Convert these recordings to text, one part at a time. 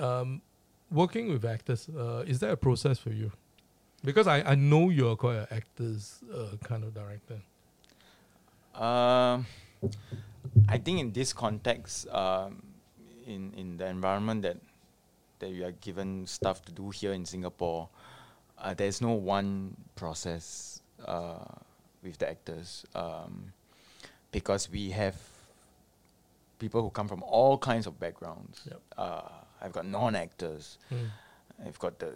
um, working with actors, uh, is that a process for you? Because I, I know you're quite an actors uh, kind of director. Um, I think in this context, um, in in the environment that that we are given stuff to do here in Singapore, uh, there's no one process uh, with the actors um, because we have people who come from all kinds of backgrounds. Yep. I've got non-actors. Mm. I've got the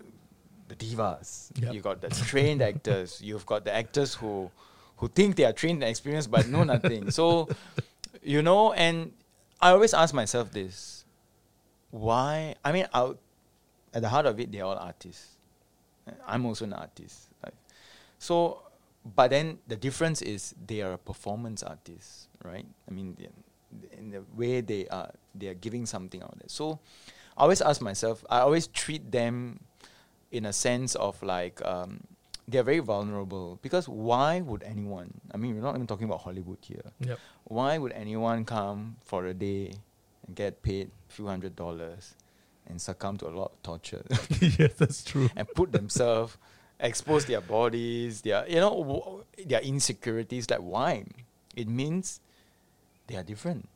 the divas. Yep. You got the trained actors. You've got the actors who who think they are trained and experienced but know nothing. So, you know, and I always ask myself this: Why? I mean, out at the heart of it, they're all artists. I'm also an artist. So, but then the difference is they are a performance artist, right? I mean, in the way they are, they are giving something out there. So, I always ask myself. I always treat them in a sense of like um, they're very vulnerable because why would anyone? I mean, we're not even talking about Hollywood here. Yep. Why would anyone come for a day and get paid a few hundred dollars and succumb to a lot of torture yes, that's true. and put themselves, expose their bodies, their you know w- their insecurities? Like why? It means they are different.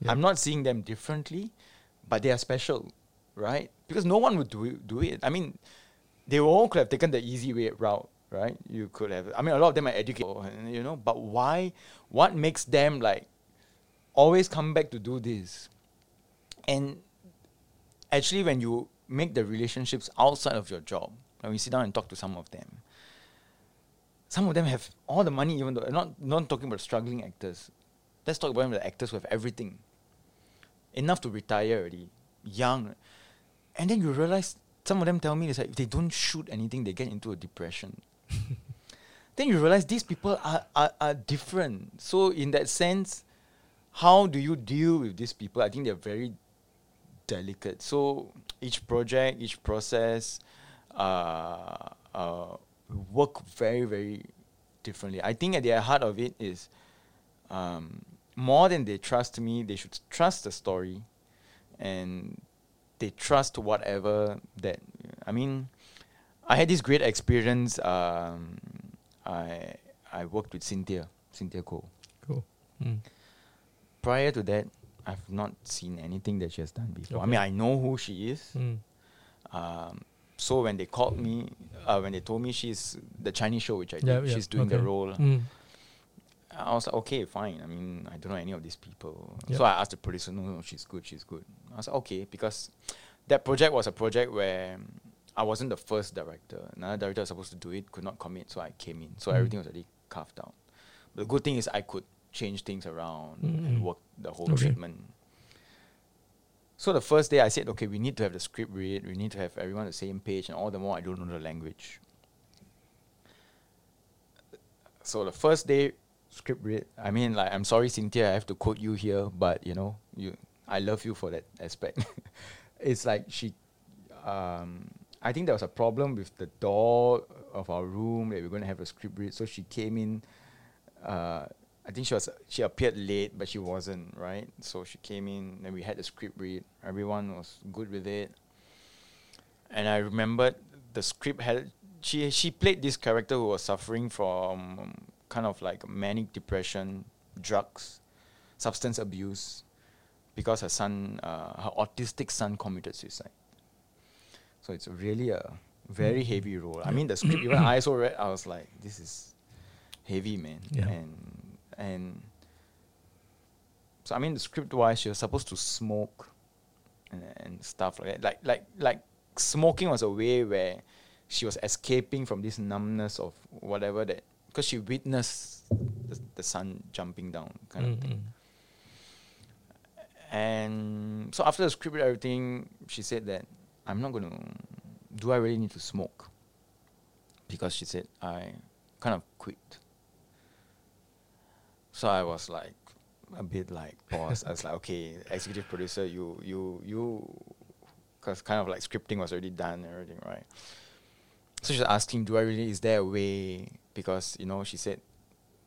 Yeah. I'm not seeing them differently, but they are special, right? Because no one would do do it. I mean, they all could have taken the easy way route, right? You could have. I mean, a lot of them are educated, you know. But why? What makes them like always come back to do this? And actually, when you make the relationships outside of your job, when you sit down and talk to some of them, some of them have all the money, even though not not talking about struggling actors. Let's talk about the actors who have everything, enough to retire already, young, and then you realize some of them tell me it's like if they don't shoot anything, they get into a depression. then you realize these people are, are, are different. So in that sense, how do you deal with these people? I think they're very delicate. So each project, each process, uh, uh, work very very differently. I think at the heart of it is um, more than they trust me, they should trust the story, and they trust whatever that. I mean, I had this great experience. Um, I I worked with Cynthia Cynthia Koh. Cool. Mm. Prior to that, I've not seen anything that she has done before. I mean, I know who she is. Mm. Um, so when they called me, uh, when they told me she's the Chinese show which I Yeah, did, yeah, she's doing the role. Mm. I was like, okay, fine. I mean, I don't know any of these people. Yep. So I asked the producer, no, no, she's good, she's good. I was like, okay, because that project was a project where I wasn't the first director. Another director was supposed to do it, could not commit, so I came in. So Mm. everything was already carved out. But the good thing is I could change things around Mm. and work the whole Okay. treatment. So the first day I said, okay, we need to have the script read, we need to have everyone on the same page, and all the more I don't know the language. So the first day, script read. I mean, like, I'm sorry, Cynthia, I have to quote you here, but you know, you, I love you for that aspect. it's like she, um, I think there was a problem with the door of our room that we are going to have a script read. So she came in. Uh, I think she was she appeared late, but she wasn't right. So she came in, and we had the script read. Everyone was good with it, and I remembered the script had she she played this character who was suffering from kind of like manic depression, drugs, substance abuse, because her son, uh, her autistic son, committed suicide. So it's really a very heavy role. I mean, the script even I also read. I was like, this is heavy, man. Yeah. And and so I mean, the script wise, she was supposed to smoke and, and stuff like that. Like like like smoking was a way where she was escaping from this numbness of whatever that because she witnessed the, the sun jumping down kind of Mm, thing. And so after the script everything, she said that I'm not gonna. Do I really need to smoke? Because she said I kind of quit. So I was like a bit like boss. I was like, okay, executive producer, you you you, because kind of like scripting was already done and everything, right? So she's asking, do I really? Is there a way? Because you know, she said,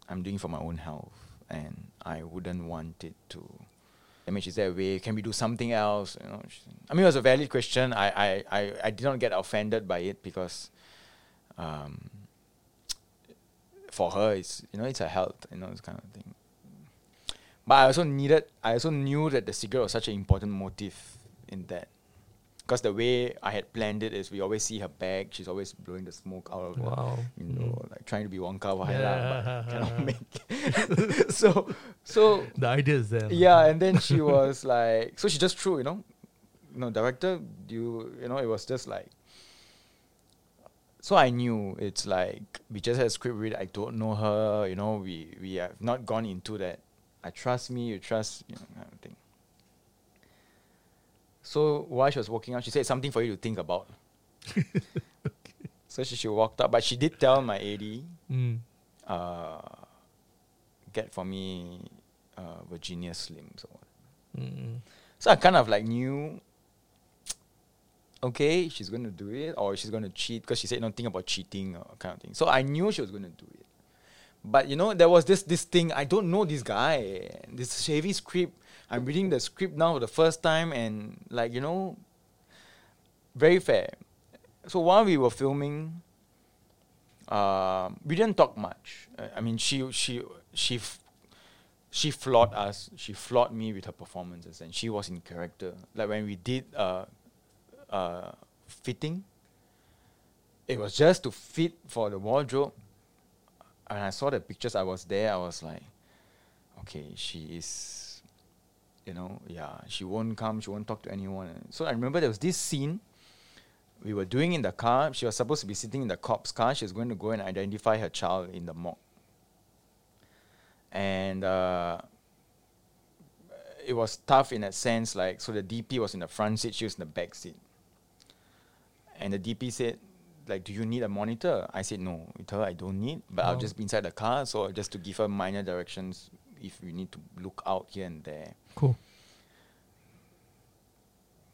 I'm doing for my own health, and I wouldn't want it to I mean, is there a way? Can we do something else? You know, she, I mean, it was a valid question. I, I, I, I did not get offended by it because, um, for her, it's you know, it's her health, you know, this kind of thing. But I also needed, I also knew that the cigarette was such an important motive in that. Because the way I had planned it is we always see her bag, she's always blowing the smoke out of Wow. you know, Mm. like trying to be Wong Kar Wai Yeah. but cannot make so, so The idea is there. yeah, and then she was like, so she just threw, you know, you know, director, you, you know, it was just like. So I knew it's like we just had a script read. I don't know her, you know. We we have not gone into that. I trust me, you trust, you know, kind of thing. So while she was walking out, she said something for you to think about. So she, she walked up, but she did tell my AD, Mm. uh, get for me uh, Virginia Slim. So, Mm. so I kind of like knew, okay, she's going to do it or she's going to cheat because she said, no, think about cheating or kind of thing. So I knew she was going to do it. But you know, there was this this thing. I don't know this guy. This heavy script. I'm reading the script now for the first time, and like you know, very fair. So while we were filming, um, we didn't talk much. Uh, I mean, she she she f- she flawed us. She flawed me with her performances, and she was in character. Like when we did uh, uh, fitting, it was just to fit for the wardrobe. And I saw the pictures. I was there. I was like, okay, she is, you know, yeah, she won't come. She won't talk to anyone. So I remember there was this scene we were doing in the car. She was supposed to be sitting in the cop's car. She was going to go and identify her child in the morgue. And uh, it was tough in that sense. Like, so the DP was in the front seat, she was in the back seat. And the DP said, like, do you need a monitor? I said, no. With her, I don't need, but I'll Oh. just be inside the car. So just to give her minor directions if we need to look out here and there. Cool.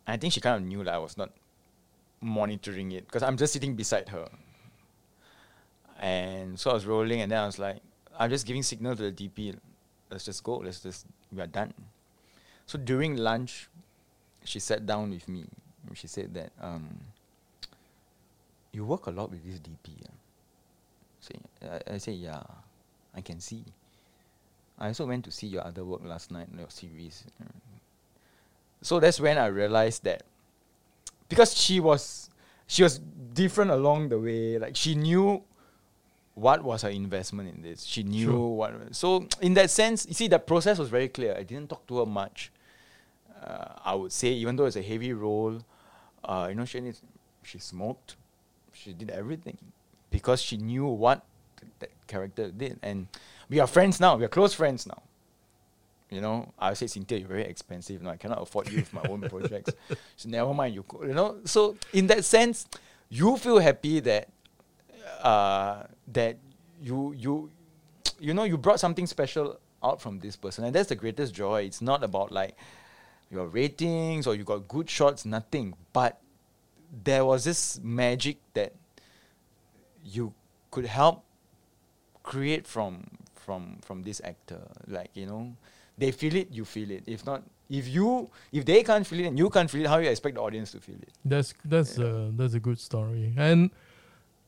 I think she kind of knew that I was not monitoring it because I'm just sitting beside her. And so I was rolling, and then I was like, I'm just giving signal to the DP. Let's just go. Let's just, we are done. So during lunch, she sat down with me. She said that, um, you work a lot with this DP. Yeah? Say, I, I say, yeah, I can see. I also went to see your other work last night, your series. So that's when I realized that because she was she was different along the way. Like she knew what was her investment in this. She knew Sure. what. So in that sense, you see, the process was very clear. I didn't talk to her much. Uh, I would say, even though it's a heavy role, uh, you know, she needs- she smoked, she did everything because she knew what th- that character did, and we are friends now. We are close friends now. You know, I say, Cynthia, you're very expensive. No, I cannot afford you with my own projects. So never mind, you go. You know, so in that sense, you feel happy that uh, that you you you know you brought something special out from this person, and that's the greatest joy. It's not about like your ratings or you got good shots, nothing. But there was this magic that you could help create from from from this actor. Like you know, they feel it, you feel it. If not, if you if they can't feel it and you can't feel it, how you expect the audience to feel it? That's that's Yeah. uh, that's a good story. And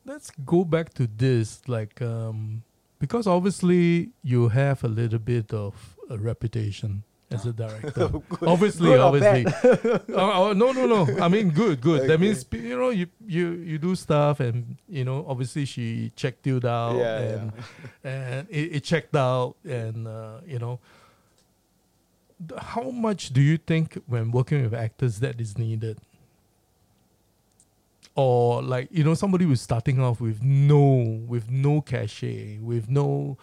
let's go back to this, like um, because obviously you have a little bit of a reputation as a director. obviously, Good obviously. bad? uh, uh, no, no, no. I mean, good, good. That means you know you you you do stuff, and you know obviously she checked you out, Yeah, and and it, it checked out, and uh, you know. How much do you think when working with actors that is needed? Or like you know somebody who's starting off with no with no cachet, with no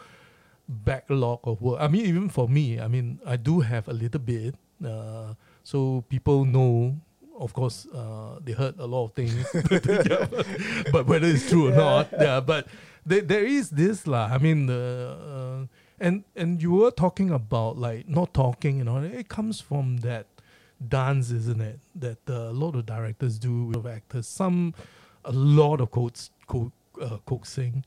backlog of work. I mean, even for me, I mean, I do have a little bit. Uh, so people know, of course, uh, they heard a lot of things. But, but whether it's true or not, yeah. But there, there is this lah. I mean, the uh, and and you were talking about like not talking and all. It comes from that dance, isn't it? That uh, a lot of directors do with actors. Some, a lot of quotes, co- uh, coaxing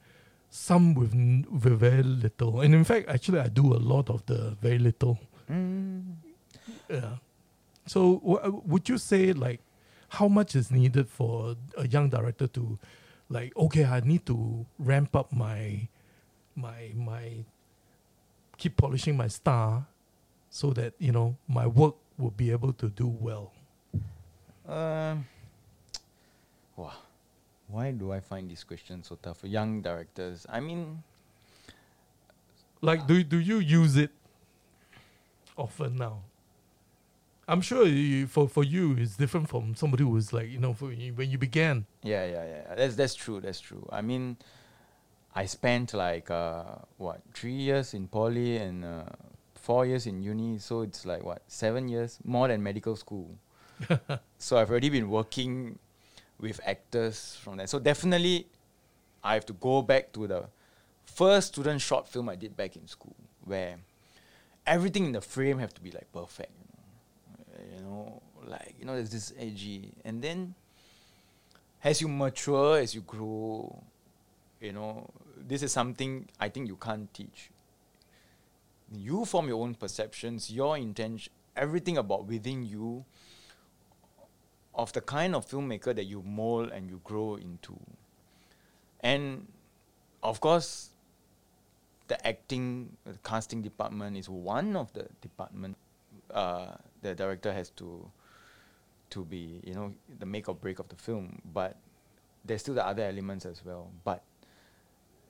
some with n- with very little. And in fact, actually, I do a lot of the very little. Mm. Yeah. So w- would you say like how much is needed for a young director to like okay I need to ramp up my my my keep polishing my star so that you know my work will be able to do well. Um, wow. Why do I find this question so tough for young directors? I mean, Like do do you use it often now? I'm sure you, for for you it's different from somebody who's like you know for you, when you began. yeah, yeah, yeah. That's that's true. That's true. I mean, I spent like uh, what three years in poly and uh, four years in uni, so it's like what seven years more than medical school. so I've already been working with actors from that. So definitely, I have to go back to the first student short film I did back in school, where everything in the frame have to be like perfect. You know, you know like you know, there's this edgy, and then as you mature, as you grow, you know, this is something I think you can't teach. You form your own perceptions, your intention, everything about within you of the kind of filmmaker that you mold and you grow into. And of course, the acting, the casting department is one of the department uh, the director has to to be, you know, the make or break of the film. But there's still the other elements as well. But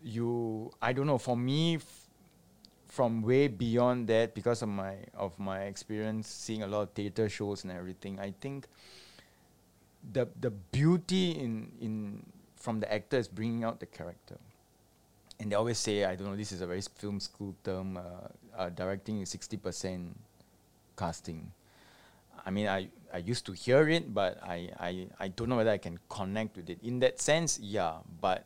you, I don't know. For me, from way beyond that, because of my of my experience seeing a lot of theater shows and everything, I think the the beauty in in from the actor is bringing out the character. And they always say, I don't know, this is a very film school term. Uh, uh, directing is sixty percent casting. I mean, I, I used to hear it, but I, I, I don't know whether I can connect with it. In that sense, yeah, but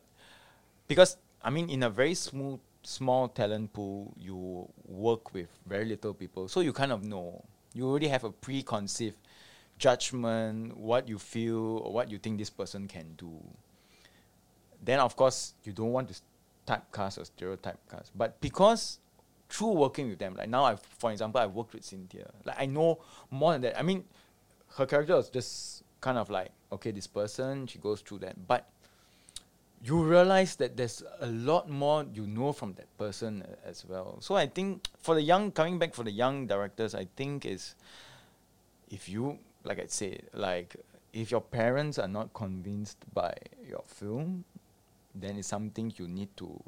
because I mean, in a very smooth, small talent pool, you work with very little people, so you kind of know. You already have a preconceived judgment, what you feel, or what you think this person can do. Then, of course, you don't want to typecast or stereotype cast, but because through working with them, like now, I've, for example, I've worked with Cynthia. Like I know more than that. I mean, her character was just kind of like, okay, this person, she goes through that, but you realize that there's a lot more you know from that person a- as well. So I think for the young, coming back for the young directors, I think is if you, like I said, like if your parents are not convinced by your film, then it's something you need to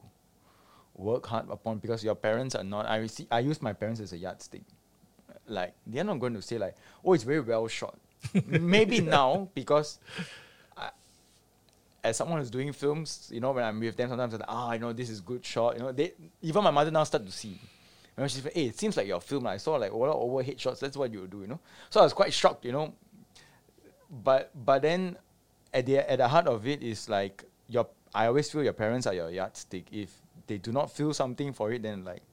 work hard upon because your parents are not. I receive, I use my parents as a yardstick. Like they're not going to say like, oh, it's very well shot. Maybe now because as someone who's doing films, you know, when I'm with them, sometimes I'm like, ah, you know, this is good shot. You know, they even my mother now start to see. Know, she's like, hey, it seems like your film. I saw like a lot of overhead shots. That's what you do, you know. So I was quite shocked, you know. But but then at the at the heart of it is like your. I always feel your parents are your yardstick. If they do not feel something for it, then like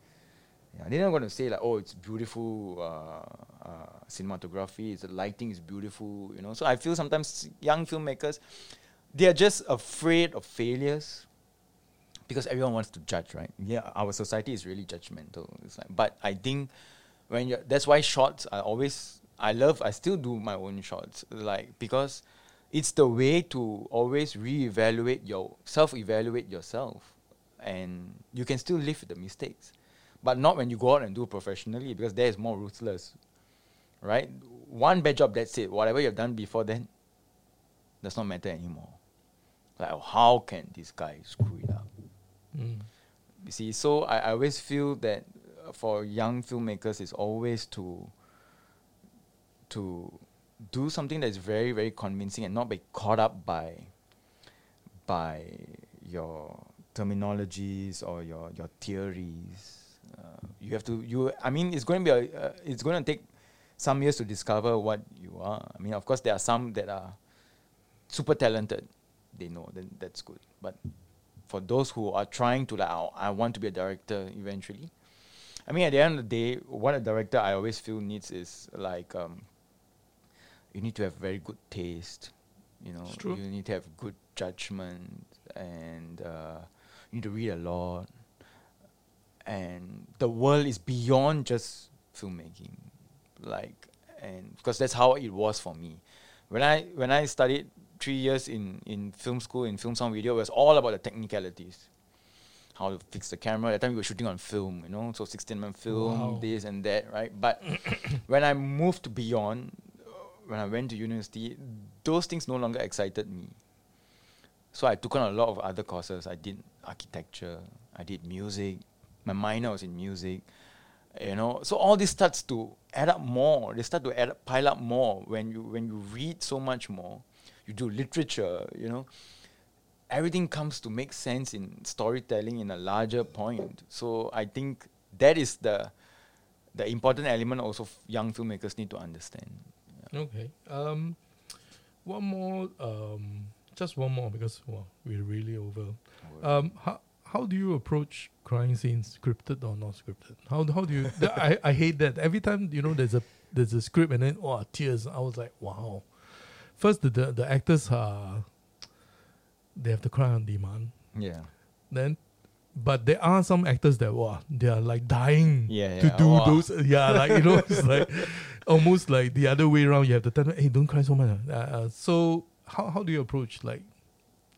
yeah, they're not going to say like, oh, it's beautiful uh, uh, cinematography, it's the lighting is beautiful, you know. So I feel sometimes young filmmakers, they are just afraid of failures because everyone wants to judge, right? Yeah, our society is really judgmental. Like, but I think when you that's why shots are always I love I still do my own shots like because it's the way to always reevaluate your self-evaluate yourself and you can still live with the mistakes but not when you go out and do professionally because there is more ruthless right one bad job that's it whatever you've done before then does not matter anymore like oh, how can this guy screw it up Mm. you see, so I, I always feel that for young filmmakers, it's always to to do something that's very very convincing and not be caught up by by your terminologies or your your theories. Uh, you have to you. I mean, it's going to be a. Uh, it's going to take some years to discover what you are. I mean, of course, there are some that are super talented. They know then that's good, but for those who are trying to like, oh, I want to be a director eventually. I mean, at the end of the day, what a director I always feel needs is like um, you need to have very good taste. You know, you need to have good judgment, and uh, you need to read a lot. And the world is beyond just filmmaking. Like and because that's how it was for me. When I when I studied three years in in film school in film sound video, it was all about the technicalities. How to fix the camera. At that time we were shooting on film, you know, so 16 mm film, Wow. this and that, right? But when I moved beyond, uh, when I went to university, those things no longer excited me. So I took on a lot of other courses. I did architecture, I did music. My minor was in music. You know, so all this starts to add up more. They start to add up, pile up more when you when you read so much more. You do literature. You know, everything comes to make sense in storytelling in a larger point. So I think that is the the important element also f- young filmmakers need to understand. Okay. Um, one more. Um, just one more because well, we're really over. Um, how how do you approach crime scenes, scripted or not scripted? How how do you? th- I I hate that every time you know there's a there's a script and then oh tears. I was like wow. First the the, the actors are they have to cry on demand. Yeah. Then. But there are some actors that wow, they are like dying Yeah, to yeah. do Wow. those yeah like you know it's like almost like the other way around. You have to tell them, hey, don't cry so much. Uh, uh, so how how do you approach like?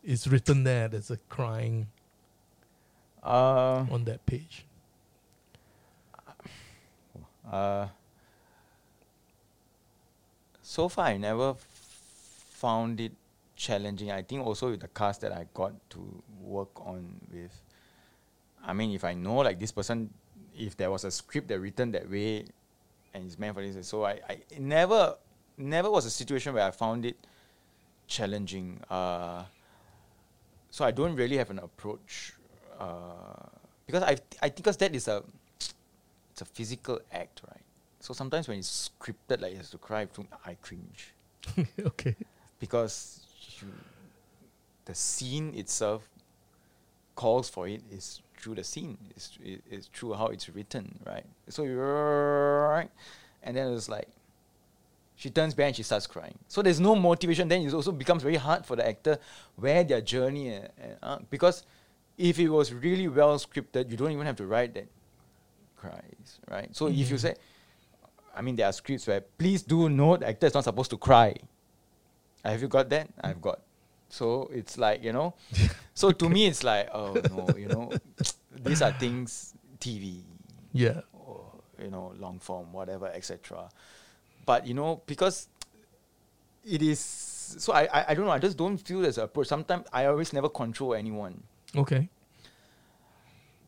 It's written there. There's a crying Uh, on that page. Uh, so far, I never found it challenging. I think also with the cast that I got to work on with. I mean, if I know like this person, if there was a script that written that way, and it's meant for this, so I, I never, never was a situation where I found it challenging. Uh, so I don't really have an approach, uh, because I I think because that is a it's a physical act, right? So sometimes when it's scripted, like it has to cry, I cringe okay. Because you, the scene itself calls for it is through the scene, it's, it, it's through how it's written, right? So right, and then it's like she turns back and she starts crying. So there's no motivation. Then it also becomes very hard for the actor where their journey and arc. because if it was really well scripted, you don't even have to write that cries, right? So if you Mhm. say, I mean, there are scripts where please do note the actor is not supposed to cry. Have you got that? I've got. So it's like you know. so to me, it's like oh no, you know, these are things TV Yeah. or you know long form whatever etc but you know because it is so I, I i don't know i just don't feel there's a approach sometimes i always never control anyone Okay.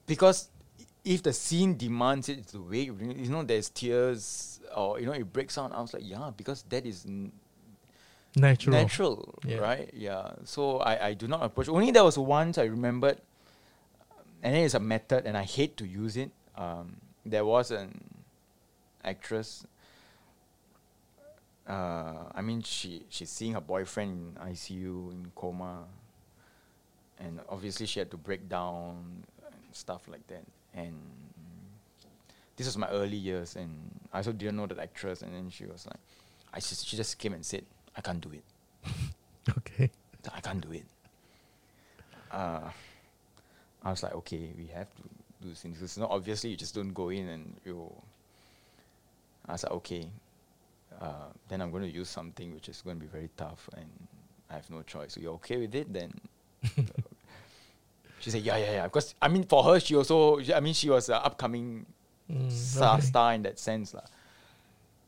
because if the scene demands it it's the way you know there's tears or you know it breaks down i was like yeah because that is n- Natural. natural, Yeah. right? Yeah. So I, I do not approach. Only there was once I remembered, and it's a method, and I hate to use it. Um, there was an actress. Uh, I mean, she she's seeing her boyfriend in ICU in coma, and obviously she had to break down and stuff like that. And this was my early years, and I also didn't know that actress. And then she was like, I just, she just came and said, I can't do it. Okay. I can't do it. Uh, I was like, okay, we have to do this thing. It's not obviously you just don't go in and you. I was like, okay, uh, then I'm going to use something which is going to be very tough, and I have no choice. So you're okay with it, then. she said, yeah, yeah, yeah. Because I mean, for her, she also, I mean, she was an upcoming Mm, star, okay. star in that sense. lah.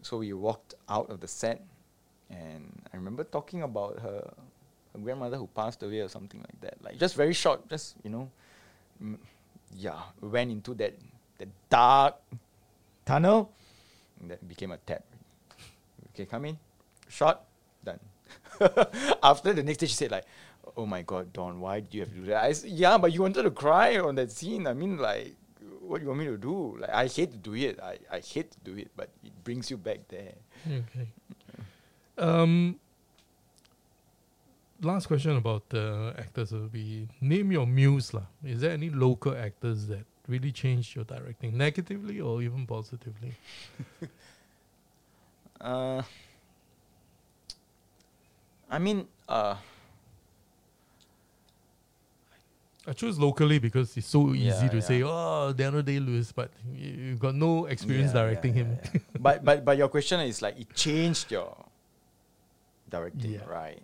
So we walked out of the set, and I remember talking about her, her grandmother who passed away or something like that. Like just very short, just you know, mm, yeah, went into that that dark tunnel, that became a tap. Okay, come in, shot, done. After the next day, she said like, "Oh my God, Don, why do you have to do that?" I said, "Yeah, but you wanted to cry on that scene. I mean, like." What do you want me to do? Like I hate to do it. I, I hate to do it, but it brings you back there. Okay. Um. Last question about the actors will be name your muse lah. Is there any local actors that really changed your directing negatively or even positively? Uh, I mean, uh, I choose locally because it's so easy Yeah, to yeah. say, oh, Daniel Day Lewis, but you've got no experience Yeah, directing him. but but but your question is like it changed your directing, Yeah. right?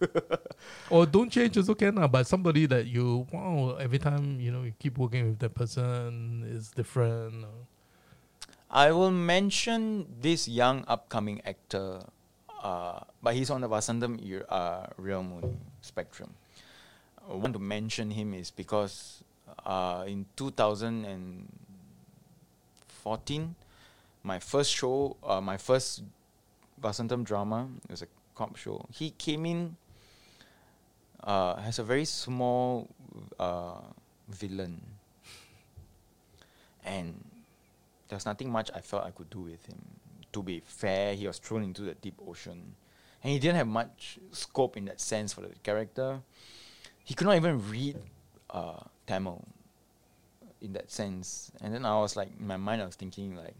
or don't change also can, uh, but somebody that you, wow, every time, you know, you keep working with that person is different. uh, I will mention this young upcoming actor, uh, but he's on the Vasantham uh, realm spectrum. I want to mention him is because uh, in 2014, my first show, uh, my first Vasantham drama, it was a cop show. He came in, uh, has a very small uh, villain. And there's nothing much I felt I could do with him. To be fair, he was thrown into the deep ocean. And he didn't have much scope in that sense for the character. He could not even read uh, Tamil in that sense. And then I was like, in my mind, I was thinking, like,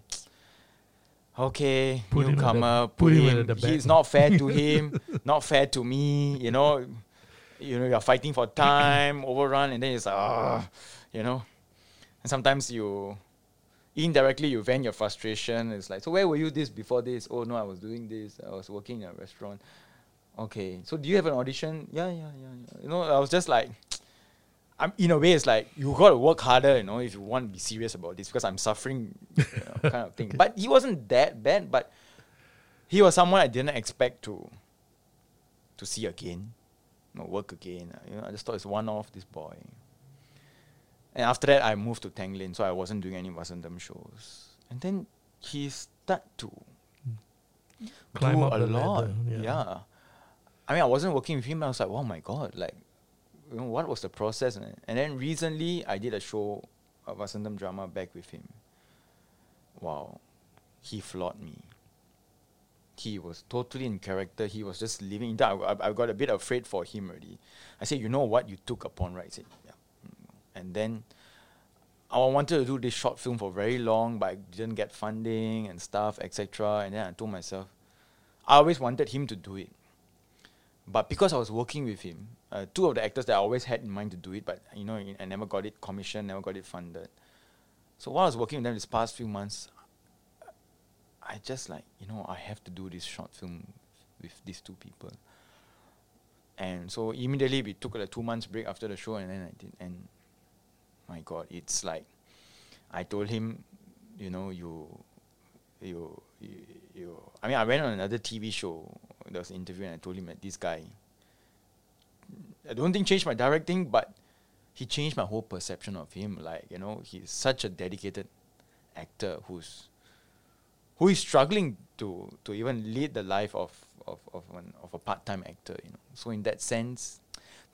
okay, Put him at the- put put him him, he's not fair to him, not fair to me, you know. You know, you're fighting for time, overrun, and then it's like, ah, you know. And sometimes you indirectly you vent your frustration. It's like, so where were you this before this? Oh no, I was doing this. I was working in a restaurant. Okay, so do you have an audition? Yeah, yeah, yeah. yeah. You know, I was just like, I'm in a way, it's like you got to work harder. You know, if you want to be serious about this, because I'm suffering, you know, kind of thing. But he wasn't that bad. But he was someone I didn't expect to to see again, you know, work again. You know, I just thought it's one off. This boy. And after that, I moved to Tanglin, so I wasn't doing any Vasantham shows. And then he started to Climb do up a the lot. ladder, yeah. Yeah. I mean, I wasn't working with him. I was like, oh my god, like, you know, what was the process? And, then recently, I did a show, a Vasantham drama, back with him. Wow, he floored me. He was totally in character. He was just living. in that. I, I, got a bit afraid for him already. I said, you know what you took upon, right? Said, yeah. And then I wanted to do this short film for very long, but I didn't get funding and stuff, etc. And then I told myself, I always wanted him to do it. But because I was working with him, uh, two of the actors that I always had in mind to do it, but you know, I never got it commissioned, never got it funded. So while I was working with them this past few months, I just like, you know, I have to do this short film with these two people. And so immediately we took a two months break after the show, and then I did. And my God, it's like I told him, you know, you, you, you, you. I mean, I went on another TV show. There was an interview, and I told him that this guy. I don't think changed my directing, but he changed my whole perception of him. Like you know, he's such a dedicated actor who's who is struggling to to even lead the life of of of, an, of a part time actor. You know, so in that sense,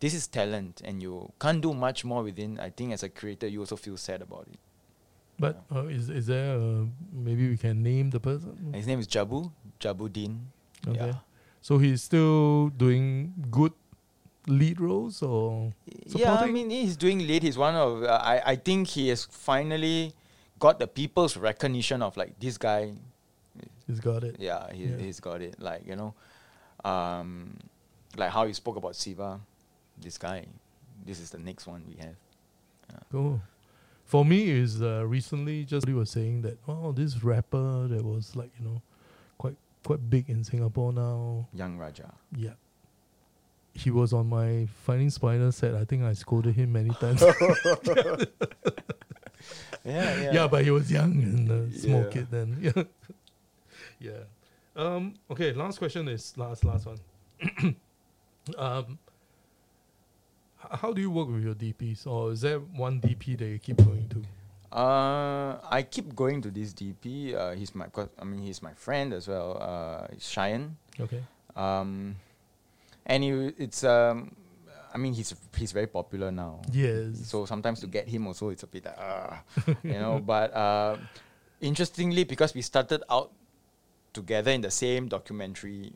this is talent, and you can't do much more within. I think as a creator, you also feel sad about it. But uh, is is there a, maybe we can name the person? His name is Jabu Jabuddin. Okay. Yeah. So he's still doing good lead roles or Yeah, I mean he's doing lead. He's one of uh, I I think he has finally got the people's recognition of like this guy. he's got it. Yeah, he, Yeah. he's got it. Like you know, um, like how you spoke about Siva, this guy. This is the next one we have. Cool. For me, is uh, recently just he was saying that oh this rapper that was like you know quite quite big in Singapore now. Yung Raja. Yeah. He was on my Finding Spider set. I think I scolded him many times. Yeah, yeah. but he was young and a small Yeah. kid then. Yeah. yeah. Um, okay, last question is last last one. um, how do you work with your DPs, or is there one DP that you keep going to? Uh, I keep going to this DP. Uh, he's my, I mean, he's my friend as well. Uh, Cheyenne. Okay. Um, and he, it's um, I mean, he's he's very popular now. Yes. So sometimes to get him also, it's a bit like, ah, you know. But uh, interestingly, because we started out together in the same documentary.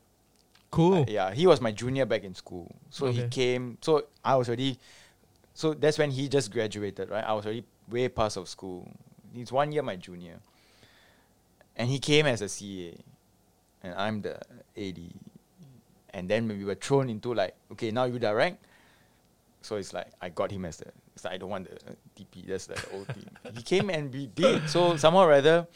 cool. uh, yeah, he was my junior back in school, so he came. So I was already. So that's when he just graduated, right? I was already way past of school. He's one year my junior, and he came as a CA, and I'm the AD. And then when we were thrown into like, okay, now you direct. So it's like I got him as the. It's like I don't want the uh, DP. That's the old team. He came and we did. So somehow or rather,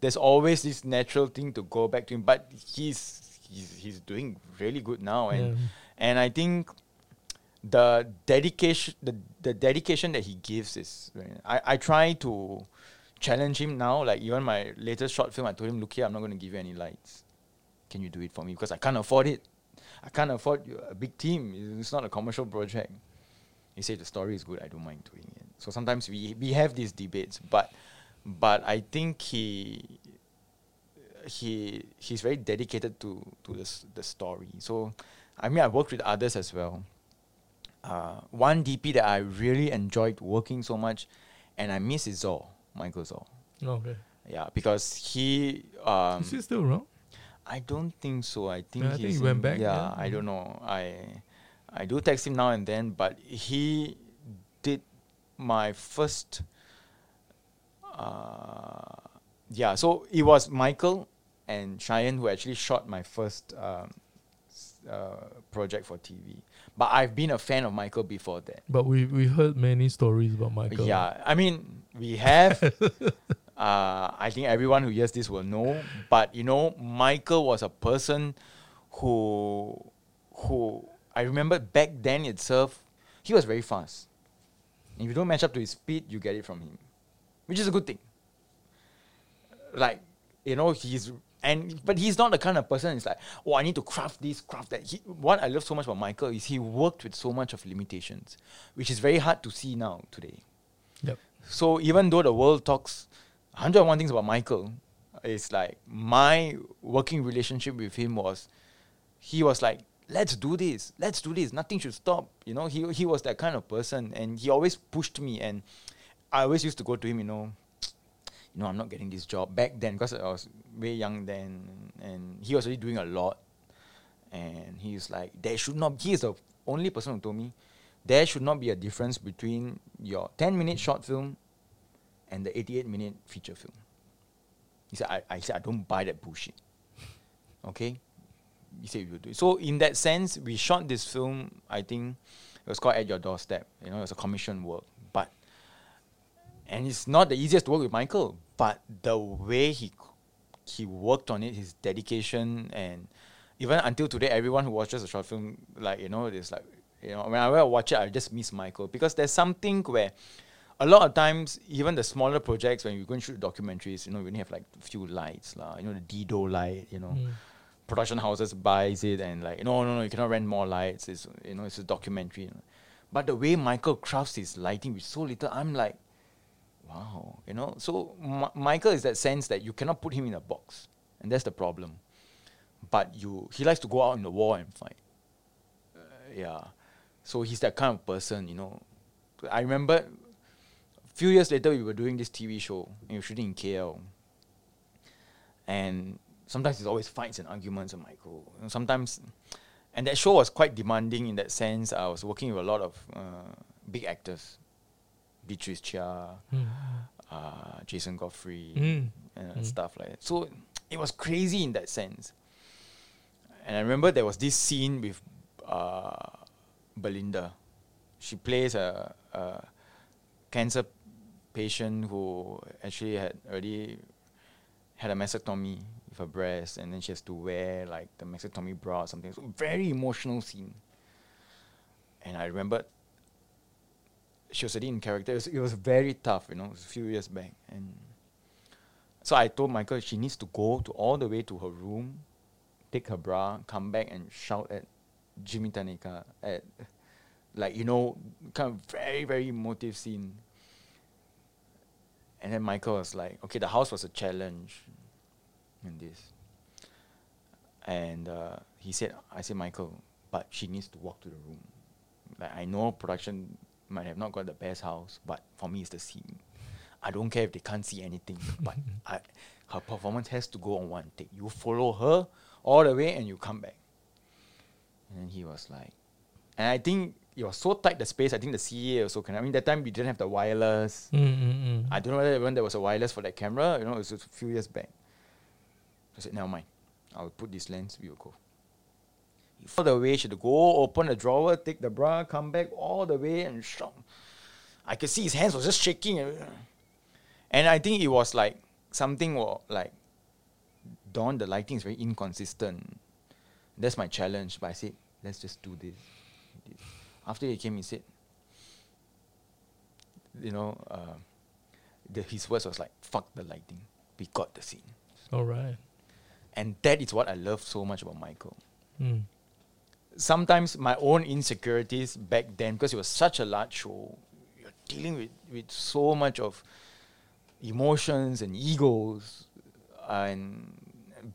there's always this natural thing to go back to him. But he's he's he's doing really good now, and Yeah. and I think the dedication the, the dedication that he gives is I, I try to challenge him now like even my latest short film I told him look here I'm not going to give you any lights can you do it for me because I can't afford it I can't afford a big team it's not a commercial project he said the story is good I don't mind doing it so sometimes we we have these debates but but I think he he he's very dedicated to to the the story so I mean I worked with others as well uh, one DP that I really enjoyed working so much, and I miss is Zor, Michael Zor. Okay. Yeah, because he. Um, Is he still around? I don't think so. I think Yeah, I think he went back, Yeah, yeah. I Mm. don't know. I I do text him now and then, but he did my first. Uh, yeah, so it was Michael and Cheyenne who actually shot my first um, uh, project for TV. But I've been a fan of Michael before that. But we, we heard many stories about Michael. Yeah, I mean, we have. uh, I think everyone who hears this will know. But you know, Michael was a person who, who I remember back then itself, he was very fast. If you don't match up to his speed, you get it from him, which is a good thing. Like, you know, he's and but he's not the kind of person. It's like, oh, I need to craft this, craft that. He, what I love so much about Michael is he worked with so much of limitations, which is very hard to see now today. Yep. So even though the world talks 101 things about Michael, is like my working relationship with him was, he was like, let's do this, let's do this, nothing should stop. You know, he, he was that kind of person and he always pushed me and I always used to go to him, you know, you know, I'm not getting this job back then because I was very young then and he was already doing a lot. And he's like, there should not, he is the only person who told me, there should not be a difference between your 10 minute short film and the 88 minute feature film. He said, I, I said, I don't buy that bullshit. Okay? He said, you do. it." So, in that sense, we shot this film, I think it was called At Your Doorstep. You know, it was a commission work. But, and it's not the easiest to work with Michael, but the way he he worked on it, his dedication, and even until today, everyone who watches the short film, like you know, it's like you know, when I watch it, I just miss Michael because there's something where a lot of times, even the smaller projects, when you go and shoot documentaries, you know, we only have like a few lights, lah. You know, the Dedo light, you know, Mm. production houses buys it and like, no, no, no, you cannot rent more lights. It's you know, it's a documentary. you know. But the way Michael crafts his lighting with so little, I'm like, wow, you know. So Mi- Michael is that sense that you cannot put him in a box, and that's the problem. But you, he likes to go out in the war and fight. Uh, yeah, so he's that kind of person, you know. I remember few years later we were doing this TV show and we were shooting in KL, and sometimes there's always fights and arguments and Michael. You know, sometimes, and that show was quite demanding in that sense. I was working with a lot of uh, big actors, Beatrice Chia, Mm. uh, Jason Godfrey, Mm. and Mm. stuff like that. So it was crazy in that sense. And I remember there was this scene with uh, Belinda. She plays a, a cancer patient who actually had already had a mastectomy with her breast, and then she has to wear like the mastectomy bra or something. So very emotional scene. And I remember she was already in character. It was, it was very tough, you know, a few years back. And so I told Michael she needs to go to all the way to her room, take her bra, come back and shout at Jimmy Taenaka at like, you know, kind of very, very emotive scene. And then Michael was like, okay, the house was a challenge in this. And uh, he said, I said, Michael, but she needs to walk to the room. Like I know production might have not got the best house, but for me it's the scene. I don't care if they can't see anything, but I, her performance has to go on one take. You follow her all the way and you come back. And then he was like, and I think it was so tight the space. I think the CA also can. I mean, that time we didn't have the wireless. Mm, mm, mm. I don't know whether when there was a wireless for that camera. You know, it was a few years back. I said, never mind. I'll put this lens. We will go. All the way, she had to go open the drawer, take the bra, come back all the way and shout. I could see his hands was just shaking. And I think it was like something wa- like Dawn, the lighting is very inconsistent. That's my challenge. But I said, let's just do this. After he came, he said, you know, uh, the, his words was like, fuck the lighting. We got the scene. All right. And that is what I love so much about Michael. Mm. Sometimes my own insecurities back then, because it was such a large show, you're dealing with, with so much of emotions and egos and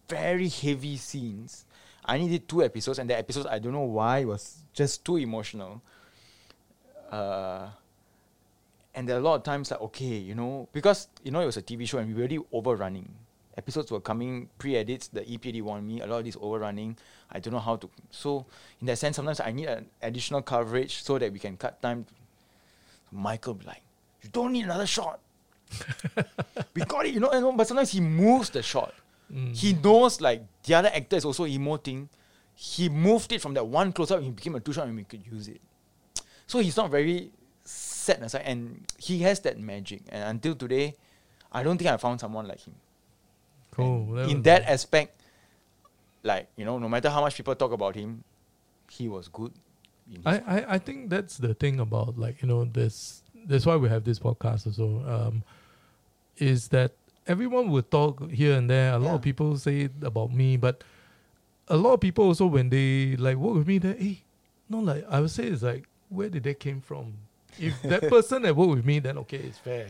very heavy scenes. I needed two episodes, and the episodes I don't know why was just too emotional. Uh, and there are a lot of times like okay, you know, because you know it was a TV show and we were already overrunning. Episodes were coming pre-edits. The EPD wanted me. A lot of this overrunning. I don't know how to. So in that sense, sometimes I need an additional coverage so that we can cut time. Michael be like, you don't need another shot. we got it, you know, you know. But sometimes he moves the shot. Mm. He knows like the other actor is also emoting. He moved it from that one close up, he became a two shot and we could use it. So he's not very set aside and he has that magic. And until today, I don't think I found someone like him. Cool. in that aspect, like, you know, no matter how much people talk about him, he was good. I, I, I think that's the thing about like you know this that's why we have this podcast also um, is that everyone will talk here and there a lot of people say it about me but a lot of people also when they like work with me they hey no like I would say it's like where did they came from? If that person that work with me then okay it's fair.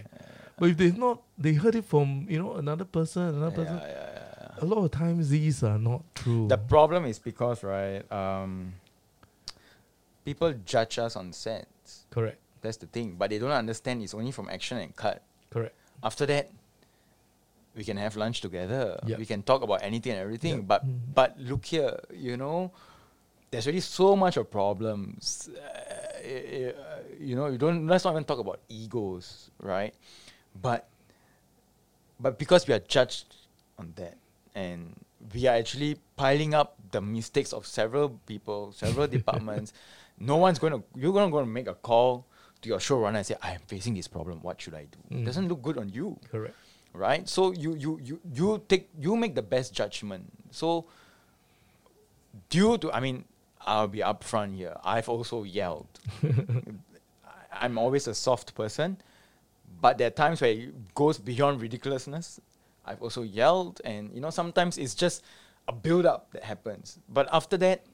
But if they not they heard it from you know another person another Yeah, person yeah, a lot of times these are not true. The problem is because, right, um, people judge us on sets. correct. That's the thing. But they don't understand it's only from action and cut. correct. After that, we can have lunch together. Yep. We can talk about anything and everything. Yep. But Mhm. but look here, you know, there's really so much of problems. Uh, you know, you don't. Let's not even talk about egos, right? But but because we are judged on that, and we are actually piling up the mistakes of several people, several departments. No one's going to. You're going to go and make a call to your showrunner and say, "I am facing this problem. What should I do?" Mm. It doesn't look good on you correct right? So you you you you take you make the best judgment. So due to I mean, I'll be upfront here. I've also yelled. I'm always a soft person, but there are times where it goes beyond ridiculousness. I've also yelled, and you know sometimes it's just a build up that happens. But after that,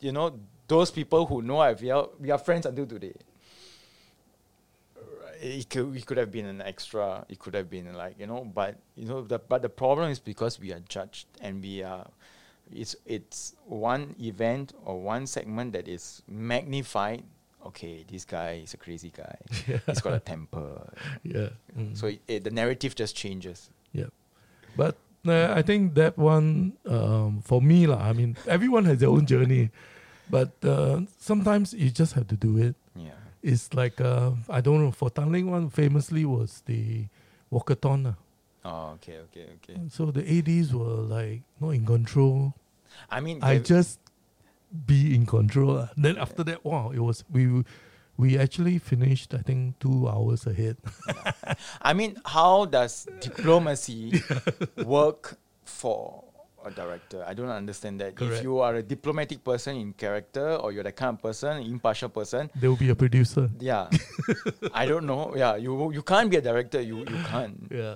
you know those people who know I've yelled, we are friends until today it could it could have been an extra. It could have been like you know, but you know, the but the problem is because we are judged and we are. It's it's one event or one segment that is magnified. Okay, this guy is a crazy guy. He's got a temper. yeah Mm. So it, it, the narrative just changes. Yeah, but uh, I think that one um, for me lah. I mean, everyone has their own journey, but uh, sometimes you just have to do it. It's like uh, I don't know. For Tanglin one, famously was the walkathon. lah. Oh, okay, okay, okay. So the ads were like not in control. I mean, I just be in control. lah. Then after that, wow, it was we we actually finished. I think two hours ahead. I mean, how does diplomacy work for a director? I don't understand that. Correct. If you are a diplomatic person in character, or you're the kind of person, impartial person, there will be a producer. yeah, I don't know. Yeah, you you can't be a director. You you can't. Yeah.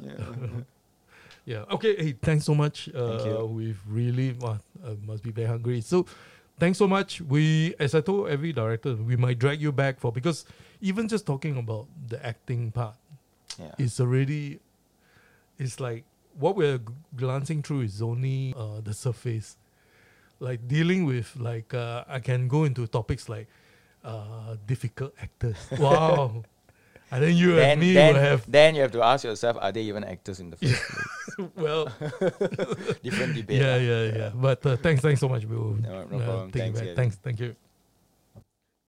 Yeah. Okay. Hey, thanks so much. Uh. We've really uh, must be very hungry. So, thanks so much. We, as I told every director, we might drag you back for because even just talking about the acting part Yeah. is already, it's like what we're glancing through is only uh, the surface. Like dealing with like uh, I can go into topics like uh, difficult actors. Wow. And then you then and me then, will have then you have to ask yourself: Are they even actors in the first place? well Different debate. yeah, lah. yeah, yeah. But uh, thanks, thanks so much, Bill. No- no problem. Thanks, Thanks, thank you.